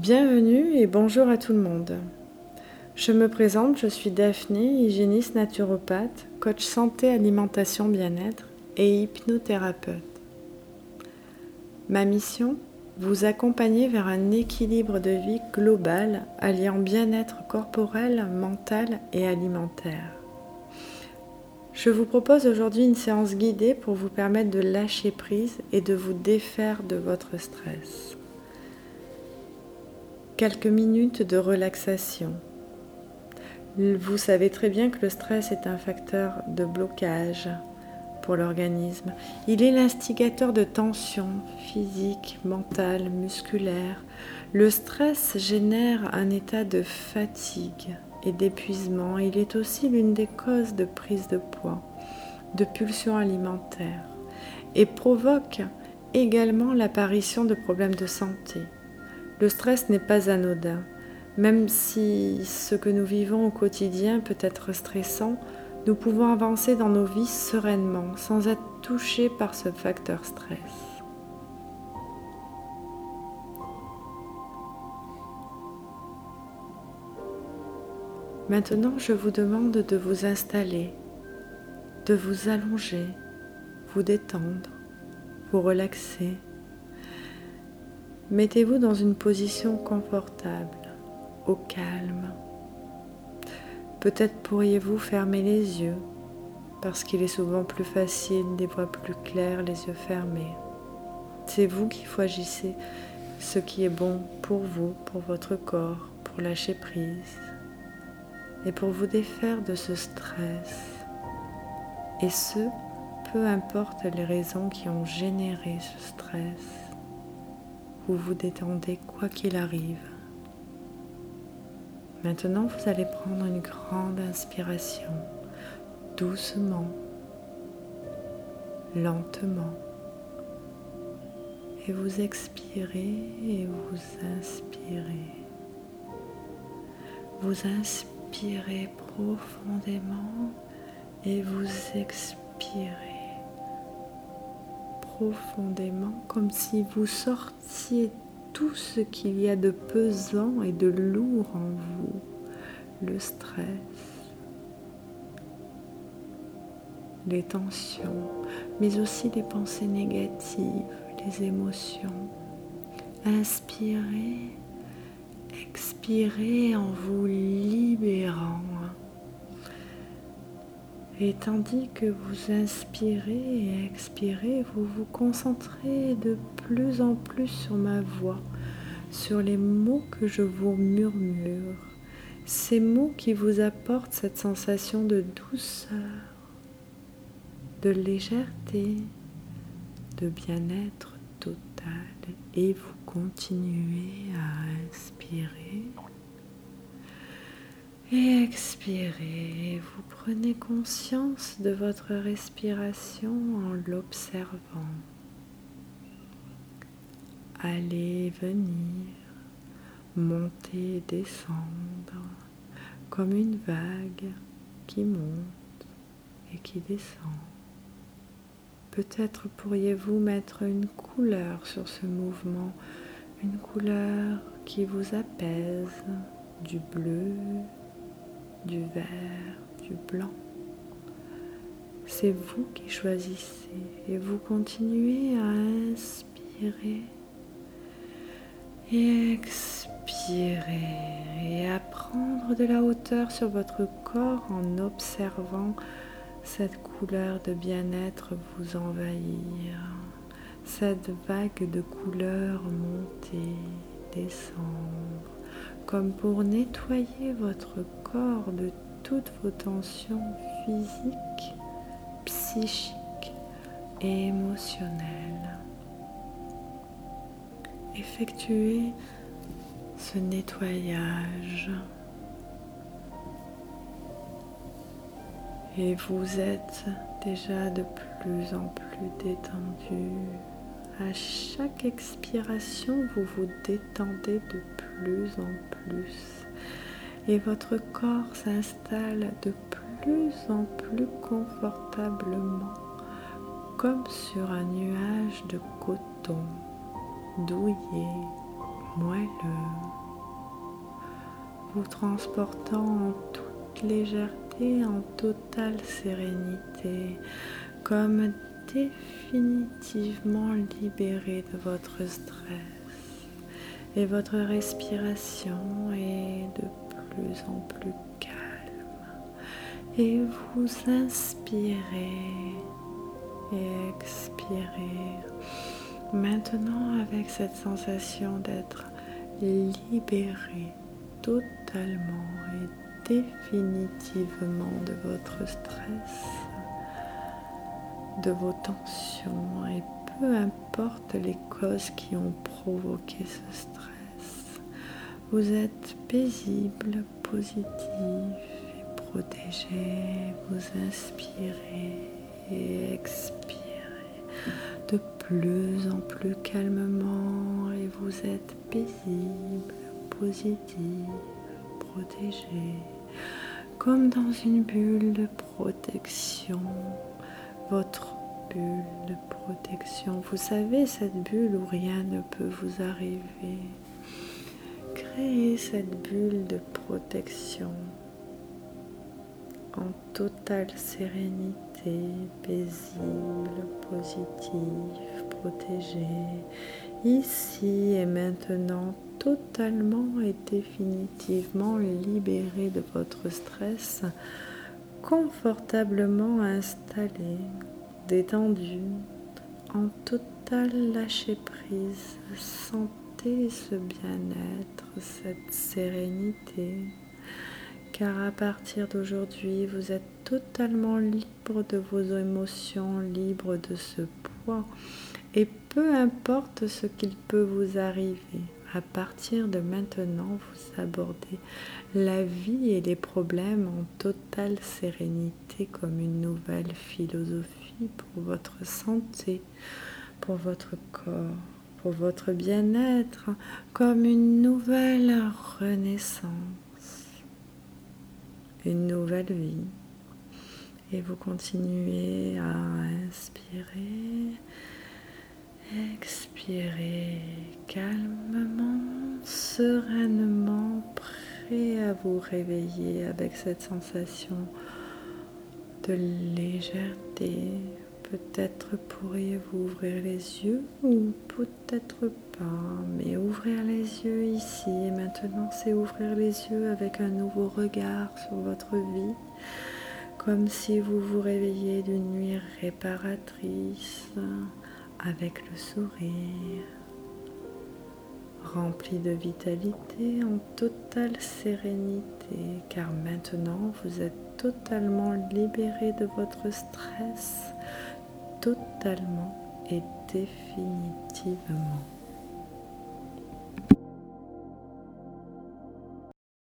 Bienvenue et bonjour à tout le monde. Je me présente, je suis Daphné, hygiéniste naturopathe, coach santé, alimentation, bien-être et hypnothérapeute. Ma mission Vous accompagner vers un équilibre de vie global alliant bien-être corporel, mental et alimentaire. Je vous propose aujourd'hui une séance guidée pour vous permettre de lâcher prise et de vous défaire de votre stress. Quelques minutes de relaxation. Vous savez très bien que le stress est un facteur de blocage pour l'organisme. Il est l'instigateur de tensions physiques, mentales, musculaires. Le stress génère un état de fatigue et d'épuisement. Il est aussi l'une des causes de prise de poids, de pulsions alimentaires et provoque également l'apparition de problèmes de santé. Le stress n'est pas anodin. Même si ce que nous vivons au quotidien peut être stressant, nous pouvons avancer dans nos vies sereinement sans être touchés par ce facteur stress. Maintenant, je vous demande de vous installer, de vous allonger, vous détendre, vous relaxer. Mettez-vous dans une position confortable, au calme. Peut-être pourriez-vous fermer les yeux, parce qu'il est souvent plus facile, des voix plus claires, les yeux fermés. C'est vous qui choisissez ce qui est bon pour vous, pour votre corps, pour lâcher prise et pour vous défaire de ce stress. Et ce, peu importe les raisons qui ont généré ce stress, vous vous détendez quoi qu'il arrive. Maintenant, vous allez prendre une grande inspiration, doucement, lentement. Et vous expirez et vous inspirez. Vous inspirez profondément et vous expirez profondément comme si vous sortiez tout ce qu'il y a de pesant et de lourd en vous, le stress, les tensions, mais aussi les pensées négatives, les émotions. Inspirez expirez en vous libérant. Et tandis que vous inspirez et expirez, vous vous concentrez de plus en plus sur ma voix, sur les mots que je vous murmure, ces mots qui vous apportent cette sensation de douceur, de légèreté, de bien-être total. Et vous continuez à inspirer et expirer. Vous prenez conscience de votre respiration en l'observant. Aller, venir, monter, descendre, comme une vague qui monte et qui descend. Peut-être pourriez-vous mettre une couleur sur ce mouvement, une couleur qui vous apaise, du bleu, du vert, du blanc. C'est vous qui choisissez et vous continuez à inspirer et expirer et à prendre de la hauteur sur votre corps en observant cette couleur de bien-être vous envahir, cette vague de couleurs monter, descendre, comme pour nettoyer votre corps de toutes vos tensions physiques, psychiques et émotionnelles. Effectuez ce nettoyage Et vous êtes déjà de plus en plus détendu. À chaque expiration, vous vous détendez de plus en plus. Et votre corps s'installe de plus en plus confortablement, comme sur un nuage de coton douillet, moelleux, vous transportant en toute légèreté, en totale sérénité, comme définitivement libéré de votre stress et votre respiration est de plus en plus calme. Et vous inspirez et expirez. Maintenant avec cette sensation d'être libéré totalement et définitivement de votre stress de vos tensions et peu importe les causes qui ont provoqué ce stress, vous êtes paisible, positif et protégé. Vous inspirez et expirez de plus en plus calmement et vous êtes paisible, positif, protégé, comme dans une bulle de protection votre bulle de protection. Vous savez, cette bulle où rien ne peut vous arriver. Cette bulle de protection en totale sérénité, paisible, positive, protégée, ici et maintenant, totalement et définitivement libéré de votre stress confortablement installé, détendu, en total lâcher prise. Ce bien-être, cette sérénité, car à partir d'aujourd'hui, vous êtes totalement libre de vos émotions, libre de ce poids, et peu importe ce qu'il peut vous arriver, à partir de maintenant, vous abordez la vie et les problèmes en totale sérénité comme une nouvelle philosophie pour votre santé, pour votre corps, pour votre bien-être, comme une nouvelle renaissance, une nouvelle vie. Et vous continuez à inspirer Expirez calmement, sereinement, prêt à vous réveiller avec cette sensation de légèreté. Peut-être pourriez-vous ouvrir les yeux ou peut-être pas, mais ouvrir les yeux ici et maintenant, c'est ouvrir les yeux avec un nouveau regard sur votre vie, comme si vous vous réveilliez d'une nuit réparatrice avec le sourire, rempli de vitalité, en totale sérénité, car maintenant vous êtes totalement libéré de votre stress, totalement et définitivement.